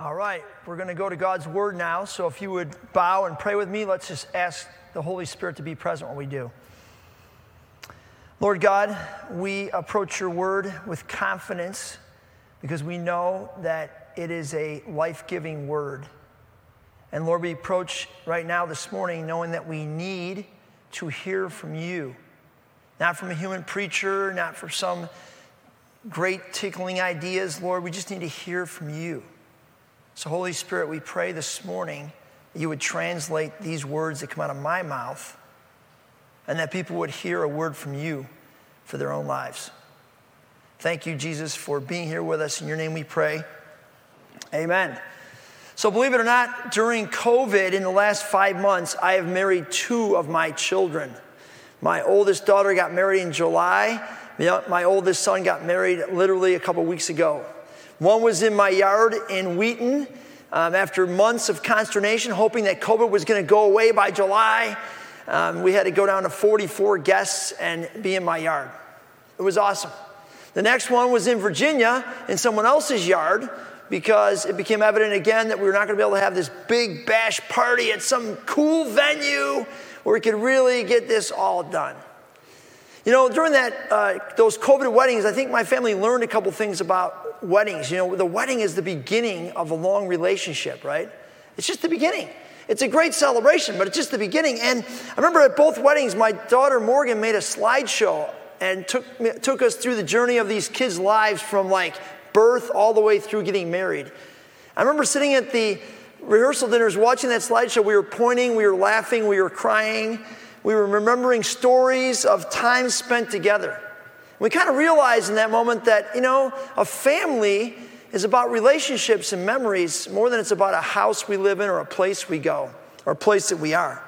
All right, we're going to go to God's Word now. So if you would bow and pray with me, let's just ask the Holy Spirit to be present when we do. Lord God, we approach your Word with confidence because we know that it is a life giving Word. And Lord, we approach right now this morning knowing that we need to hear from you, not from a human preacher, not from some great tickling ideas. Lord, we just need to hear from you. So, Holy Spirit, we pray this morning you would translate these words that come out of my mouth and that people would hear a word from you for their own lives. Thank you, Jesus, for being here with us. In your name we pray. Amen. So, believe it or not, during COVID in the last five months, I have married two of my children. My oldest daughter got married in July. My oldest son got married literally a couple weeks ago. One was in my yard in Wheaton um, after months of consternation, hoping that COVID was going to go away by July. Um, we had to go down to 44 guests and be in my yard. It was awesome. The next one was in Virginia in someone else's yard because it became evident again that we were not going to be able to have this big bash party at some cool venue where we could really get this all done. You know, during that, uh, those COVID weddings, I think my family learned a couple things about weddings. You know, the wedding is the beginning of a long relationship, right? It's just the beginning. It's a great celebration, but it's just the beginning. And I remember at both weddings, my daughter Morgan made a slideshow and took, took us through the journey of these kids' lives from like birth all the way through getting married. I remember sitting at the rehearsal dinners watching that slideshow. We were pointing, we were laughing, we were crying we were remembering stories of time spent together. We kind of realized in that moment that, you know, a family is about relationships and memories more than it's about a house we live in or a place we go or a place that we are.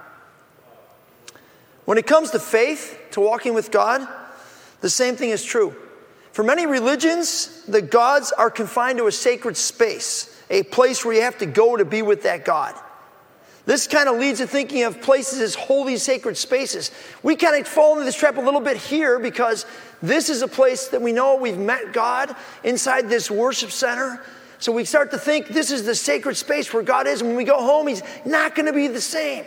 When it comes to faith, to walking with God, the same thing is true. For many religions, the gods are confined to a sacred space, a place where you have to go to be with that God. This kind of leads to thinking of places as holy, sacred spaces. We kind of fall into this trap a little bit here because this is a place that we know we've met God inside this worship center. So we start to think this is the sacred space where God is. And when we go home, He's not going to be the same.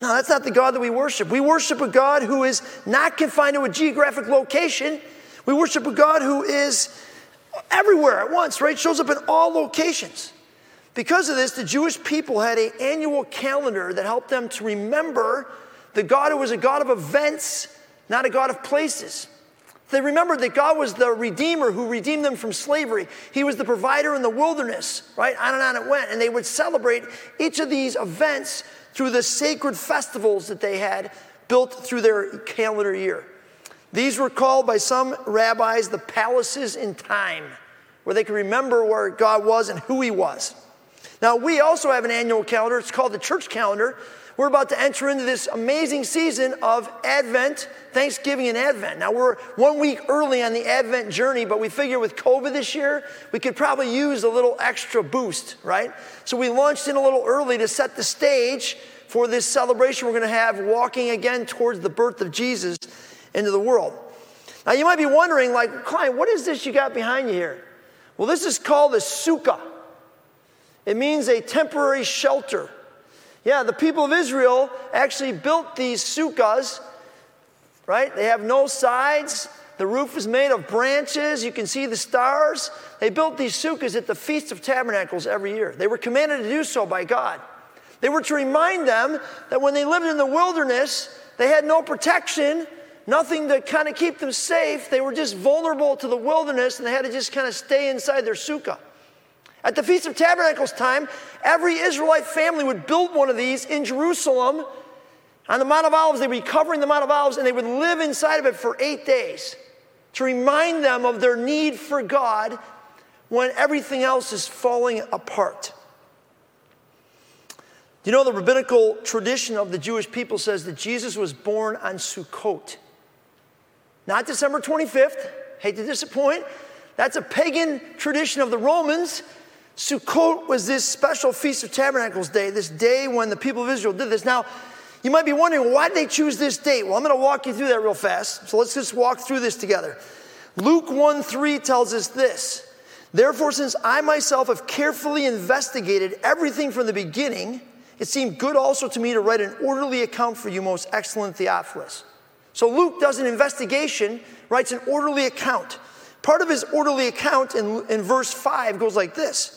No, that's not the God that we worship. We worship a God who is not confined to a geographic location. We worship a God who is everywhere at once, right? Shows up in all locations. Because of this, the Jewish people had an annual calendar that helped them to remember the God who was a God of events, not a God of places. They remembered that God was the Redeemer who redeemed them from slavery. He was the provider in the wilderness, right? On and on it went. And they would celebrate each of these events through the sacred festivals that they had built through their calendar year. These were called by some rabbis the palaces in time, where they could remember where God was and who He was. Now, we also have an annual calendar. It's called the church calendar. We're about to enter into this amazing season of Advent, Thanksgiving and Advent. Now, we're one week early on the Advent journey, but we figure with COVID this year, we could probably use a little extra boost, right? So we launched in a little early to set the stage for this celebration we're going to have walking again towards the birth of Jesus into the world. Now, you might be wondering, like, Klein, what is this you got behind you here? Well, this is called the sukkah. It means a temporary shelter. Yeah, the people of Israel actually built these sukkahs, right? They have no sides. The roof is made of branches. You can see the stars. They built these sukkahs at the Feast of Tabernacles every year. They were commanded to do so by God. They were to remind them that when they lived in the wilderness, they had no protection, nothing to kind of keep them safe. They were just vulnerable to the wilderness and they had to just kind of stay inside their sukkah. At the Feast of Tabernacles time, every Israelite family would build one of these in Jerusalem. On the Mount of Olives, they would be covering the Mount of Olives and they would live inside of it for eight days to remind them of their need for God when everything else is falling apart. You know, the rabbinical tradition of the Jewish people says that Jesus was born on Sukkot. Not December 25th, hate to disappoint. That's a pagan tradition of the Romans. Sukkot was this special Feast of Tabernacles day, this day when the people of Israel did this. Now, you might be wondering, why did they choose this date? Well, I'm going to walk you through that real fast. So let's just walk through this together. Luke 1 3 tells us this Therefore, since I myself have carefully investigated everything from the beginning, it seemed good also to me to write an orderly account for you, most excellent Theophilus. So Luke does an investigation, writes an orderly account. Part of his orderly account in, in verse 5 goes like this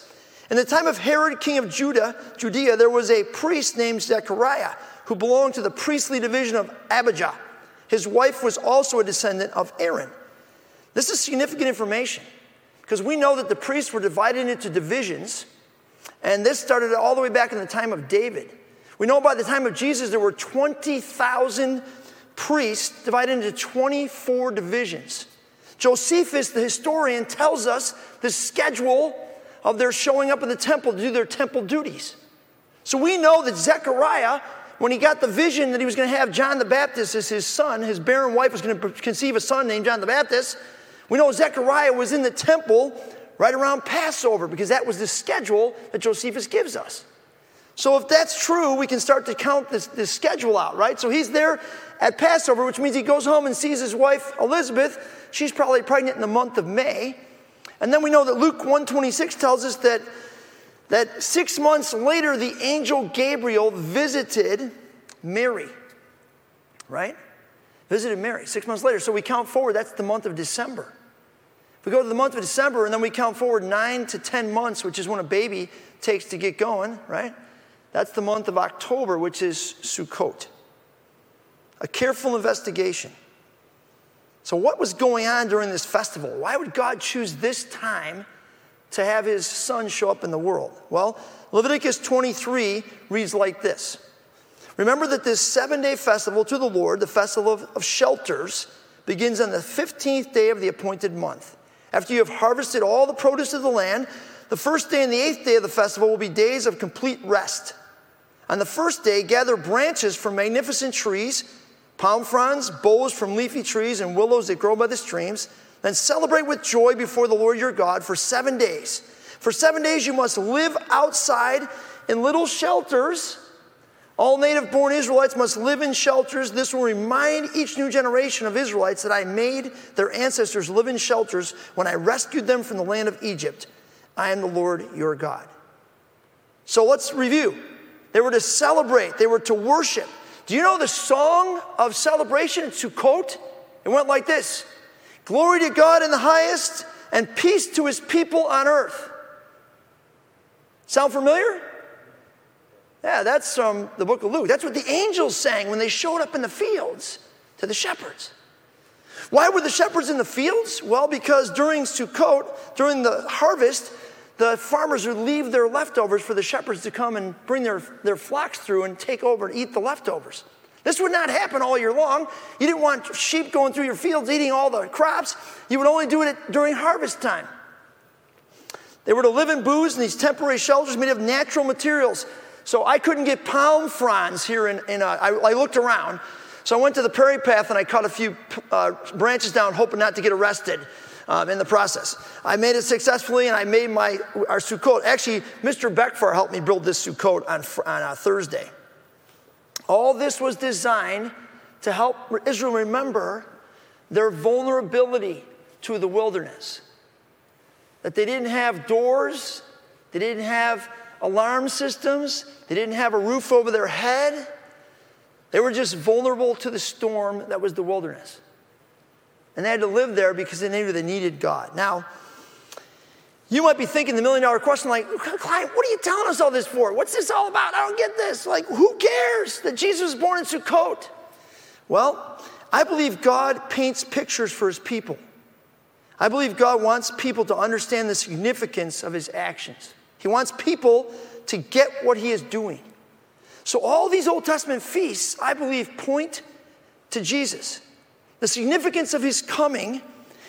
In the time of Herod, king of Judah, Judea, there was a priest named Zechariah who belonged to the priestly division of Abijah. His wife was also a descendant of Aaron. This is significant information because we know that the priests were divided into divisions, and this started all the way back in the time of David. We know by the time of Jesus there were 20,000 priests divided into 24 divisions. Josephus, the historian, tells us the schedule of their showing up in the temple to do their temple duties. So we know that Zechariah, when he got the vision that he was going to have John the Baptist as his son, his barren wife was going to conceive a son named John the Baptist. We know Zechariah was in the temple right around Passover because that was the schedule that Josephus gives us. So if that's true, we can start to count this, this schedule out, right? So he's there at Passover, which means he goes home and sees his wife Elizabeth. She's probably pregnant in the month of May. And then we know that Luke 126 tells us that, that six months later, the angel Gabriel visited Mary, right? Visited Mary six months later. So we count forward, that's the month of December. If we go to the month of December and then we count forward nine to 10 months, which is when a baby takes to get going, right? That's the month of October, which is Sukkot. A careful investigation. So, what was going on during this festival? Why would God choose this time to have his son show up in the world? Well, Leviticus 23 reads like this Remember that this seven day festival to the Lord, the festival of, of shelters, begins on the 15th day of the appointed month. After you have harvested all the produce of the land, the first day and the eighth day of the festival will be days of complete rest. On the first day, gather branches from magnificent trees, palm fronds, boughs from leafy trees, and willows that grow by the streams. Then celebrate with joy before the Lord your God for seven days. For seven days, you must live outside in little shelters. All native born Israelites must live in shelters. This will remind each new generation of Israelites that I made their ancestors live in shelters when I rescued them from the land of Egypt. I am the Lord your God. So let's review. They were to celebrate, they were to worship. Do you know the song of celebration? It's Sukkot. It went like this Glory to God in the highest, and peace to his people on earth. Sound familiar? Yeah, that's from the book of Luke. That's what the angels sang when they showed up in the fields to the shepherds. Why were the shepherds in the fields? Well, because during Sukkot, during the harvest, the farmers would leave their leftovers for the shepherds to come and bring their, their flocks through and take over and eat the leftovers. This would not happen all year long. You didn't want sheep going through your fields eating all the crops. You would only do it during harvest time. They were to live in booths in these temporary shelters made of natural materials. So I couldn't get palm fronds here in, in uh, I, I, looked around. So I went to the prairie path and I cut a few uh, branches down, hoping not to get arrested um, in the process. I made it successfully, and I made my our Sukkot. Actually, Mr. Beckfar helped me build this Sukkot on, on uh, Thursday. All this was designed to help Israel remember their vulnerability to the wilderness. That they didn't have doors, they didn't have alarm systems, they didn't have a roof over their head. They were just vulnerable to the storm that was the wilderness. And they had to live there because they knew they needed God. Now, you might be thinking the million dollar question, like, Clyde, what are you telling us all this for? What's this all about? I don't get this. Like, who cares that Jesus was born in Sukkot? Well, I believe God paints pictures for his people. I believe God wants people to understand the significance of his actions. He wants people to get what he is doing. So, all these Old Testament feasts, I believe, point to Jesus the significance of his coming,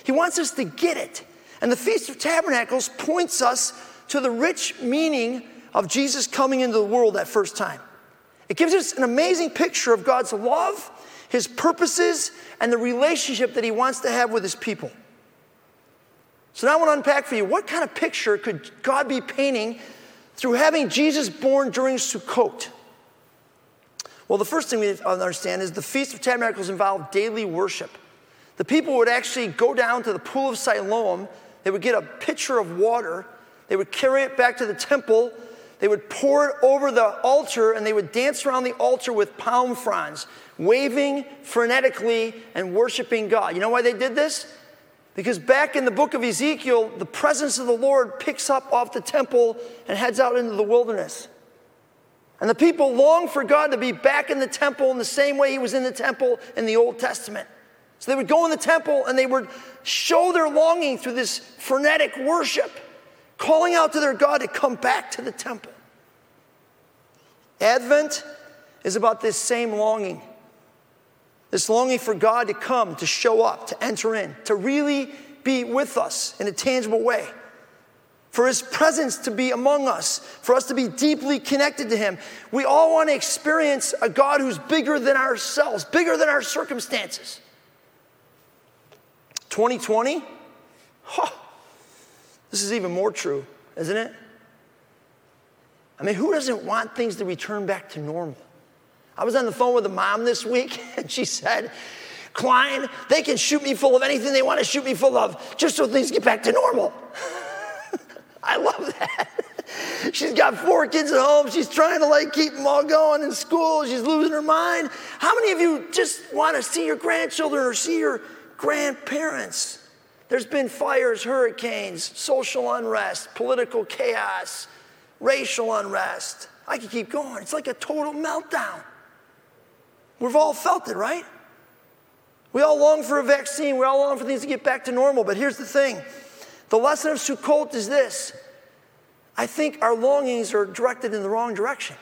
he wants us to get it. And the Feast of Tabernacles points us to the rich meaning of Jesus coming into the world that first time. It gives us an amazing picture of God's love, his purposes, and the relationship that he wants to have with his people. So now I want to unpack for you what kind of picture could God be painting through having Jesus born during Sukkot? Well, the first thing we understand is the Feast of Tabernacles involved daily worship. The people would actually go down to the pool of Siloam They would get a pitcher of water, they would carry it back to the temple, they would pour it over the altar, and they would dance around the altar with palm fronds, waving frenetically and worshiping God. You know why they did this? Because back in the book of Ezekiel, the presence of the Lord picks up off the temple and heads out into the wilderness. And the people longed for God to be back in the temple in the same way he was in the temple in the Old Testament. So they would go in the temple and they would show their longing through this frenetic worship, calling out to their God to come back to the temple. Advent is about this same longing. This longing for God to come, to show up, to enter in, to really be with us in a tangible way. For his presence to be among us, for us to be deeply connected to him. We all want to experience a God who's bigger than ourselves, bigger than our circumstances. 2020, huh, this is even more true, isn't it? I mean, who doesn't want things to return back to normal? I was on the phone with a mom this week, and she said, Klein, they can shoot me full of anything they want to shoot me full of just so things get back to normal. I love that. She's got four kids at home. She's trying to like keep them all going in school. She's losing her mind. How many of you just want to see your grandchildren or see your grandparents? There's been fires, hurricanes, social unrest, political chaos, racial unrest. I could keep going. It's like a total meltdown. We've all felt it, right? We all long for a vaccine. We all long for things to get back to normal. But here's the thing the lesson of Sukkot is this I think our longings are directed in the wrong direction.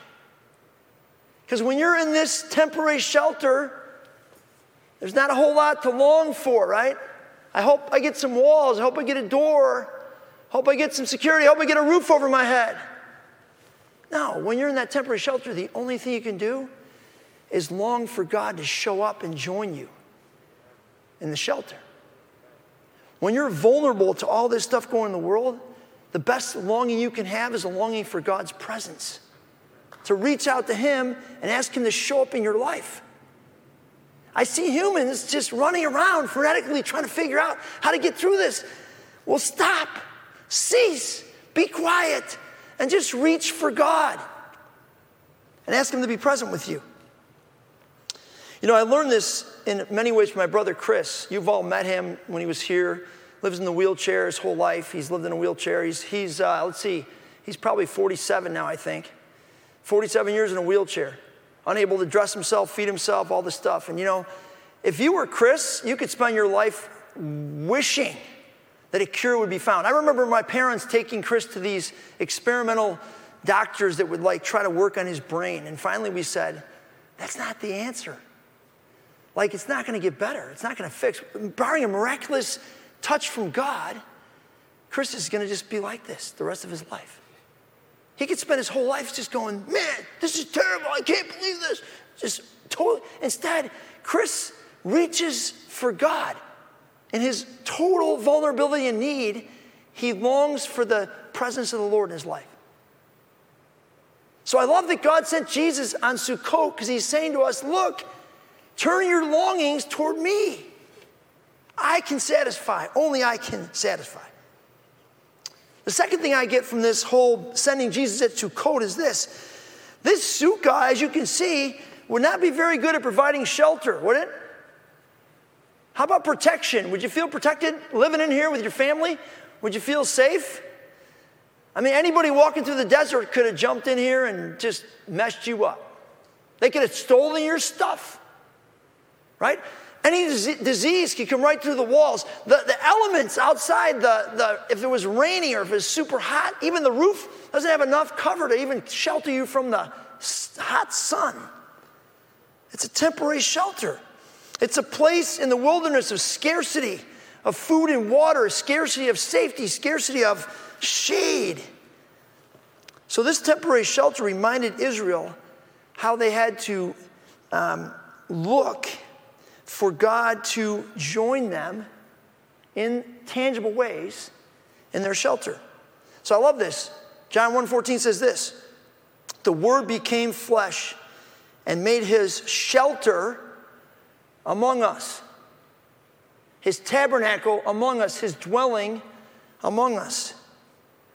Because when you're in this temporary shelter, there's not a whole lot to long for, right? I hope I get some walls. I hope I get a door. I hope I get some security. I hope I get a roof over my head. No, when you're in that temporary shelter, the only thing you can do is long for God to show up and join you in the shelter. When you're vulnerable to all this stuff going in the world, the best longing you can have is a longing for God's presence. To reach out to Him and ask Him to show up in your life. I see humans just running around frenetically trying to figure out how to get through this. Well, stop, cease, be quiet, and just reach for God and ask Him to be present with you. You know, I learned this in many ways from my brother Chris. You've all met him when he was here, lives in the wheelchair his whole life. He's lived in a wheelchair. He's, he's uh, let's see, he's probably 47 now, I think. 47 years in a wheelchair, unable to dress himself, feed himself, all this stuff. And you know, if you were Chris, you could spend your life wishing that a cure would be found. I remember my parents taking Chris to these experimental doctors that would like try to work on his brain. And finally we said, that's not the answer. Like it's not going to get better. It's not going to fix. Barring a miraculous touch from God, Chris is going to just be like this the rest of his life. He could spend his whole life just going, man, this is terrible. I can't believe this. Just totally. Instead, Chris reaches for God. In his total vulnerability and need, he longs for the presence of the Lord in his life. So I love that God sent Jesus on Sukkot because he's saying to us, look, turn your longings toward me. I can satisfy, only I can satisfy. The second thing I get from this whole sending Jesus at Sukkot is this. This sukkah, as you can see, would not be very good at providing shelter, would it? How about protection? Would you feel protected living in here with your family? Would you feel safe? I mean, anybody walking through the desert could have jumped in here and just messed you up. They could have stolen your stuff, right? Any disease could come right through the walls. The, the elements outside, the, the, if it was rainy or if it was super hot, even the roof doesn't have enough cover to even shelter you from the hot sun. It's a temporary shelter. It's a place in the wilderness of scarcity of food and water, scarcity of safety, scarcity of shade. So, this temporary shelter reminded Israel how they had to um, look for God to join them in tangible ways in their shelter. So I love this. John 1:14 says this: "The word became flesh and made his shelter among us. His tabernacle among us, his dwelling among us.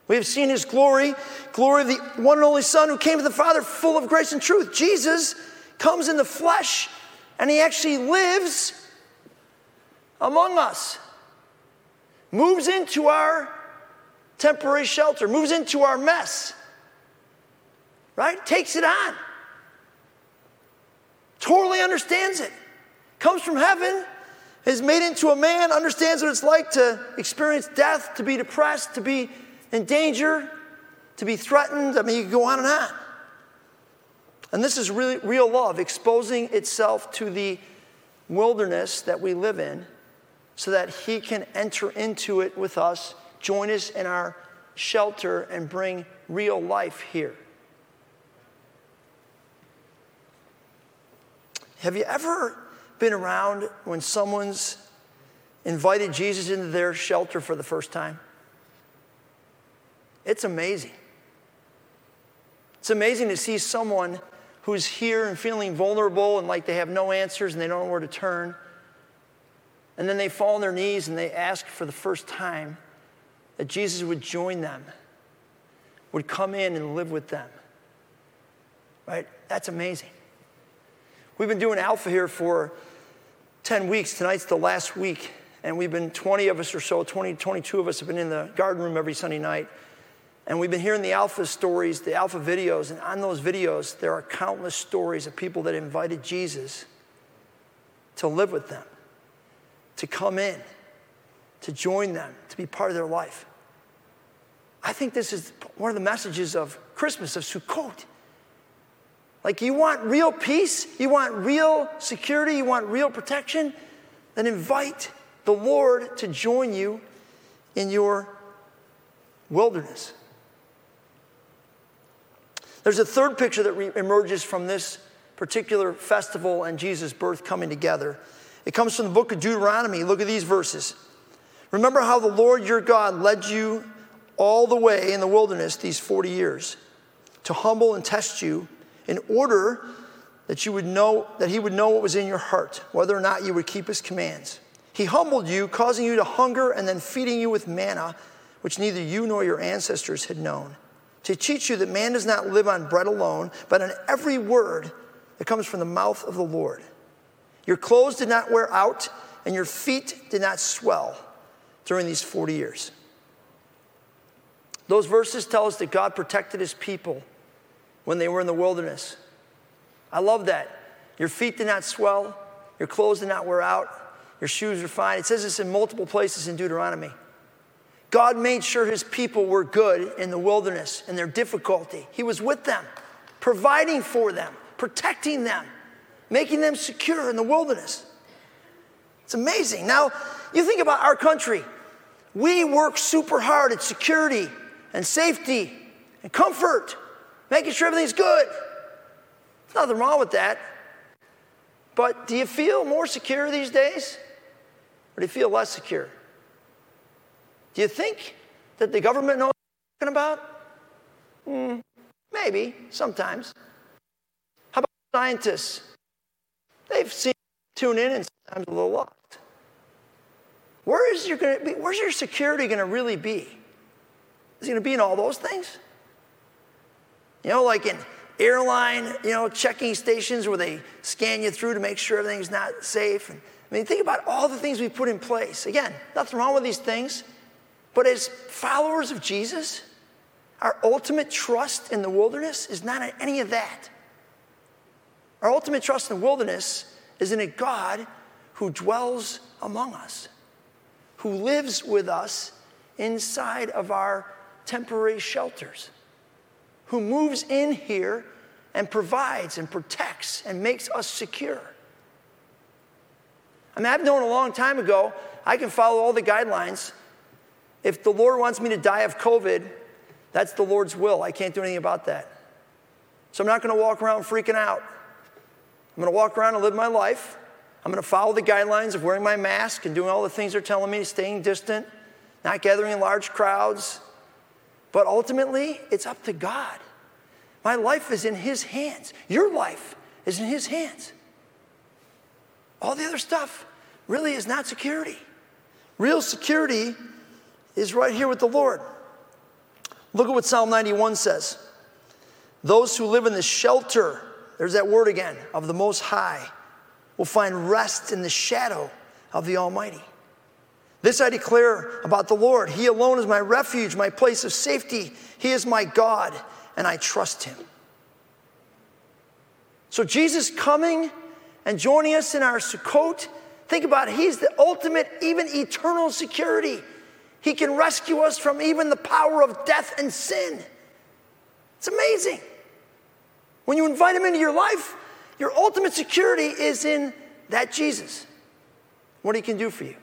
We have seen his glory, glory of the one and only Son who came to the Father full of grace and truth. Jesus comes in the flesh and he actually lives among us, moves into our temporary shelter, moves into our mess, right? Takes it on, totally understands it, comes from heaven, is made into a man, understands what it's like to experience death, to be depressed, to be in danger, to be threatened. I mean, you can go on and on. And this is really real love, exposing itself to the wilderness that we live in so that He can enter into it with us, join us in our shelter, and bring real life here. Have you ever been around when someone's invited Jesus into their shelter for the first time? It's amazing. It's amazing to see someone who's here and feeling vulnerable and like they have no answers and they don't know where to turn. And then they fall on their knees and they ask for the first time that Jesus would join them, would come in and live with them. Right? That's amazing. We've been doing Alpha here for 10 weeks. Tonight's the last week. And we've been 20 of us or so, 20, 22 of us have been in the garden room every Sunday night. And we've been hearing the Alpha stories, the Alpha videos, and on those videos, there are countless stories of people that invited Jesus to live with them, to come in, to join them, to be part of their life. I think this is one of the messages of Christmas, of Sukkot. Like, you want real peace, you want real security, you want real protection, then invite the Lord to join you in your wilderness. There's a third picture that re- emerges from this particular festival and Jesus' birth coming together. It comes from the book of Deuteronomy. Look at these verses. Remember how the Lord your God led you all the way in the wilderness these 40 years to humble and test you in order that you would know that he would know what was in your heart, whether or not you would keep his commands. He humbled you, causing you to hunger and then feeding you with manna, which neither you nor your ancestors had known to teach you that man does not live on bread alone, but on every word that comes from the mouth of the Lord. Your clothes did not wear out, and your feet did not swell during these 40 years. Those verses tell us that God protected his people when they were in the wilderness. I love that. Your feet did not swell, your clothes did not wear out, your shoes were fine. It says this in multiple places in Deuteronomy. God made sure his people were good in the wilderness in their difficulty. He was with them, providing for them, protecting them, making them secure in the wilderness. It's amazing. Now, you think about our country. We work super hard at security and safety and comfort, making sure everything's good. There's nothing wrong with that. But do you feel more secure these days? Or do you feel less secure? Do you think that the government knows what I'm talking about? Mm, maybe, sometimes. How about scientists? They've seen tune in and sometimes a little lost. Where is your gonna be, where's your security going to really be? Is it going to be in all those things? You know, like in airline, you know, checking stations where they scan you through to make sure everything's not safe. And, I mean, think about all the things we put in place. Again, nothing wrong with these things. But as followers of Jesus, our ultimate trust in the wilderness is not in any of that. Our ultimate trust in the wilderness is in a God who dwells among us, who lives with us inside of our temporary shelters, who moves in here and provides and protects and makes us secure. I mean, I've known a long time ago I can follow all the guidelines if the Lord wants me to die of COVID, that's the Lord's will. I can't do anything about that. So I'm not going to walk around freaking out. I'm going to walk around and live my life. I'm going to follow the guidelines of wearing my mask and doing all the things they're telling me, staying distant, not gathering in large crowds. But ultimately, it's up to God. My life is in His hands. Your life is in His hands. All the other stuff really is not security. Real security is right here with the Lord. Look at what Psalm 91 says. Those who live in the shelter, there's that word again, of the Most High, will find rest in the shadow of the Almighty. This I declare about the Lord. He alone is my refuge, my place of safety. He is my God, and I trust him. So, Jesus coming and joining us in our Sukkot, think about it, he's the ultimate, even eternal security. He can rescue us from even the power of death and sin. It's amazing. When you invite him into your life, your ultimate security is in that Jesus, what he can do for you.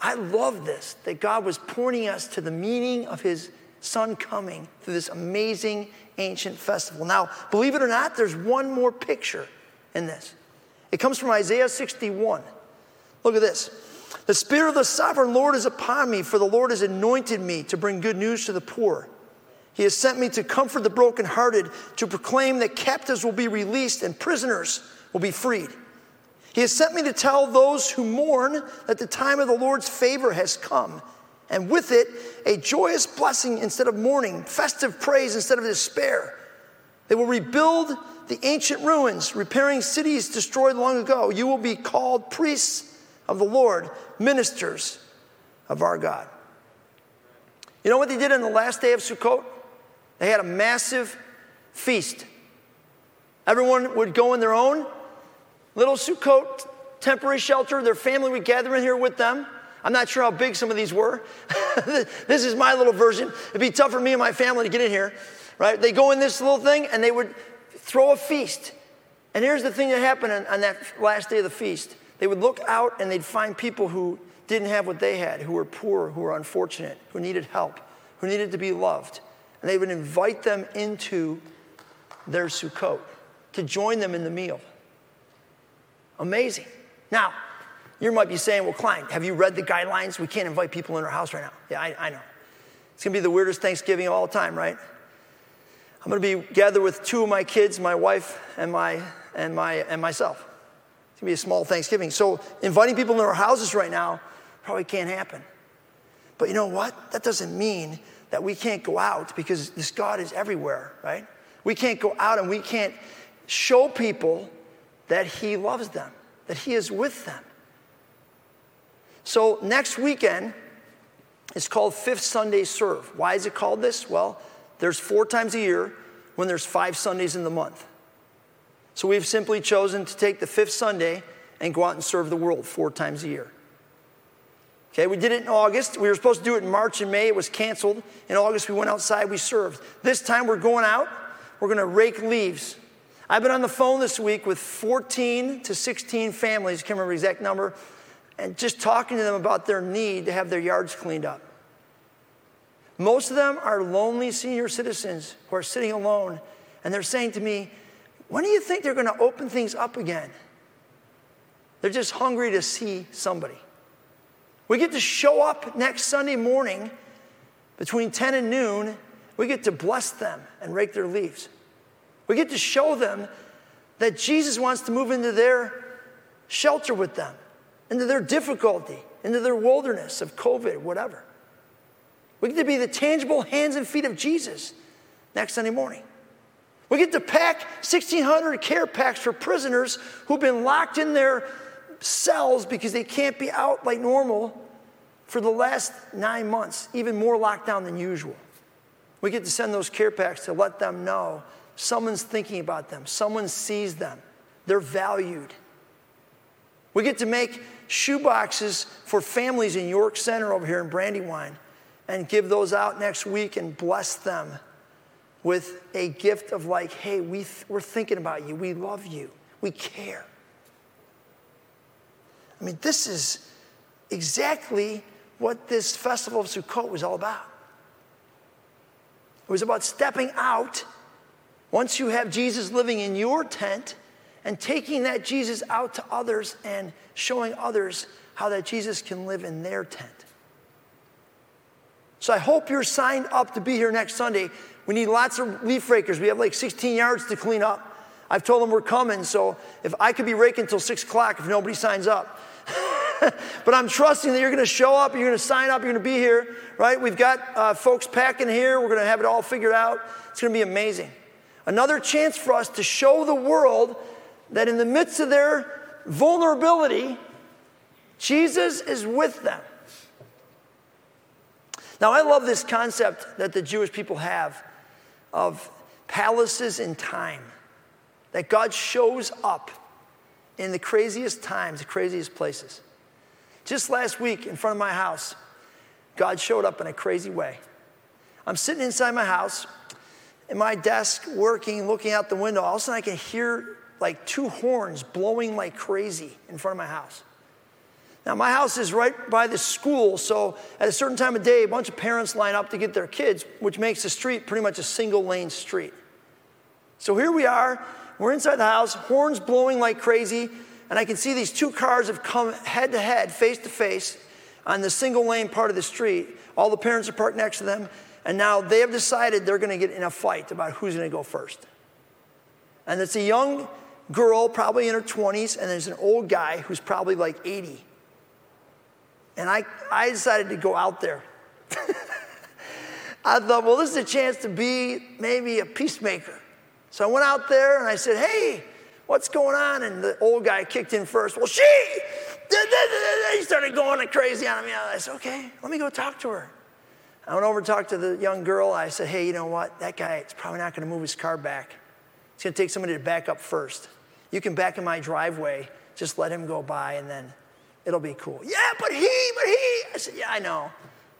I love this that God was pointing us to the meaning of his son coming through this amazing ancient festival. Now, believe it or not, there's one more picture in this. It comes from Isaiah 61. Look at this. The Spirit of the sovereign Lord is upon me, for the Lord has anointed me to bring good news to the poor. He has sent me to comfort the brokenhearted, to proclaim that captives will be released and prisoners will be freed. He has sent me to tell those who mourn that the time of the Lord's favor has come, and with it, a joyous blessing instead of mourning, festive praise instead of despair. They will rebuild the ancient ruins, repairing cities destroyed long ago. You will be called priests of the Lord, ministers of our God. You know what they did on the last day of Sukkot? They had a massive feast. Everyone would go in their own little Sukkot temporary shelter. Their family would gather in here with them. I'm not sure how big some of these were. this is my little version. It'd be tough for me and my family to get in here, right? They go in this little thing and they would throw a feast. And here's the thing that happened on, on that last day of the feast they would look out and they'd find people who didn't have what they had, who were poor, who were unfortunate, who needed help, who needed to be loved. And they would invite them into their Sukkot to join them in the meal. Amazing. Now, you might be saying, well, Klein, have you read the guidelines? We can't invite people in our house right now. Yeah, I, I know. It's gonna be the weirdest Thanksgiving of all time, right? I'm gonna be gathered with two of my kids, my wife and, my, and, my, and myself. It's gonna be a small Thanksgiving. So inviting people into our houses right now probably can't happen. But you know what? That doesn't mean that we can't go out because this God is everywhere, right? We can't go out and we can't show people that He loves them, that He is with them. So next weekend is called Fifth Sunday Serve. Why is it called this? Well, there's four times a year when there's five Sundays in the month. So we've simply chosen to take the fifth Sunday and go out and serve the world four times a year. Okay, we did it in August. We were supposed to do it in March and May. It was canceled. In August, we went outside, we served. This time, we're going out. We're going to rake leaves. I've been on the phone this week with 14 to 16 families, can't remember exact number, and just talking to them about their need to have their yards cleaned up. Most of them are lonely senior citizens who are sitting alone, and they're saying to me, When do you think they're going to open things up again? They're just hungry to see somebody. We get to show up next Sunday morning between 10 and noon. We get to bless them and rake their leaves. We get to show them that Jesus wants to move into their shelter with them, into their difficulty, into their wilderness of COVID, whatever. We get to be the tangible hands and feet of Jesus next Sunday morning. We get to pack 1,600 care packs for prisoners who've been locked in their cells because they can't be out like normal for the last nine months, even more locked down than usual. We get to send those care packs to let them know Someone's thinking about them, someone sees them, they're valued. We get to make shoe boxes for families in York Center over here in Brandywine and give those out next week and bless them with a gift of like, hey, we th- we're thinking about you, we love you, we care. I mean, this is exactly what this festival of Sukkot was all about. It was about stepping out once you have Jesus living in your tent and taking that Jesus out to others and showing others how that Jesus can live in their tent. So I hope you're signed up to be here next Sunday. We need lots of leaf rakers. We have like 16 yards to clean up. I've told them we're coming, so if I could be raking until six o'clock if nobody signs up. but I'm trusting that you're going to show up, you're going to sign up, you're going to be here, right? We've got uh, folks packing here. We're going to have it all figured out. It's going to be amazing. Another chance for us to show the world that in the midst of their vulnerability, Jesus is with them. Now, I love this concept that the Jewish people have of palaces in time, that God shows up in the craziest times, the craziest places. Just last week in front of my house, God showed up in a crazy way. I'm sitting inside my house in my desk working, looking out the window. All of a sudden, I can hear like two horns blowing like crazy in front of my house. Now, my house is right by the school, so at a certain time of day, a bunch of parents line up to get their kids, which makes the street pretty much a single lane street. So here we are, we're inside the house, horns blowing like crazy, and I can see these two cars have come head to head, face to face, on the single lane part of the street. All the parents are parked next to them, and now they have decided they're gonna get in a fight about who's gonna go first. And it's a young girl, probably in her 20s, and there's an old guy who's probably like 80. And I, I decided to go out there. I thought, well, this is a chance to be maybe a peacemaker. So I went out there and I said, hey, what's going on? And the old guy kicked in first. Well, she, he started going crazy on me. I said, okay, let me go talk to her. I went over and talked to the young girl. I said, hey, you know what? That guy is probably not going to move his car back. It's going to take somebody to back up first. You can back in my driveway, just let him go by, and then it'll be cool. Yeah, but he, but he. I said, yeah, I know.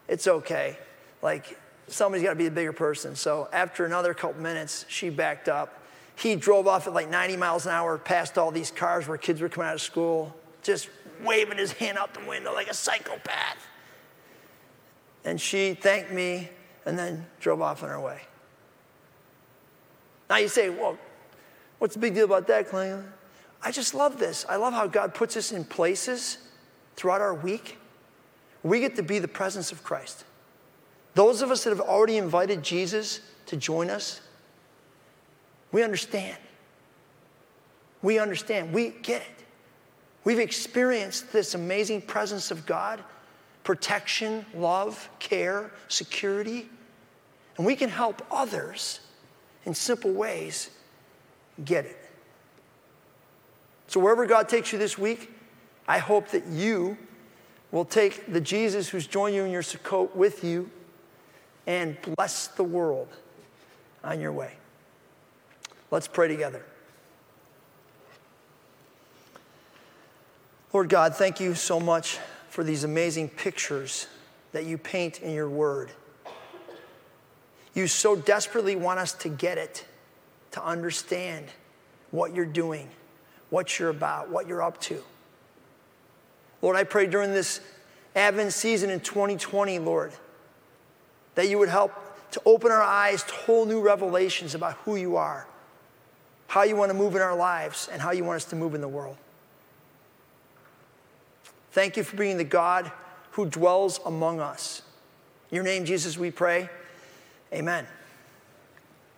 It's okay. Like, somebody's got to be the bigger person. So after another couple minutes, she backed up. He drove off at like 90 miles an hour past all these cars where kids were coming out of school, just waving his hand out the window like a psychopath. And she thanked me and then drove off on her way. Now you say, well, what's the big deal about that, Clay? I just love this. I love how God puts us in places throughout our week, we get to be the presence of Christ. Those of us that have already invited Jesus to join us, we understand. We understand. We get it. We've experienced this amazing presence of God protection, love, care, security. And we can help others in simple ways get it. So, wherever God takes you this week, I hope that you will take the Jesus who's joined you in your Sukkot with you and bless the world on your way. Let's pray together. Lord God, thank you so much for these amazing pictures that you paint in your word. You so desperately want us to get it, to understand what you're doing, what you're about, what you're up to. Lord, I pray during this Advent season in 2020, Lord, that you would help to open our eyes to whole new revelations about who you are, how you want to move in our lives, and how you want us to move in the world. Thank you for being the God who dwells among us. In your name, Jesus, we pray. Amen.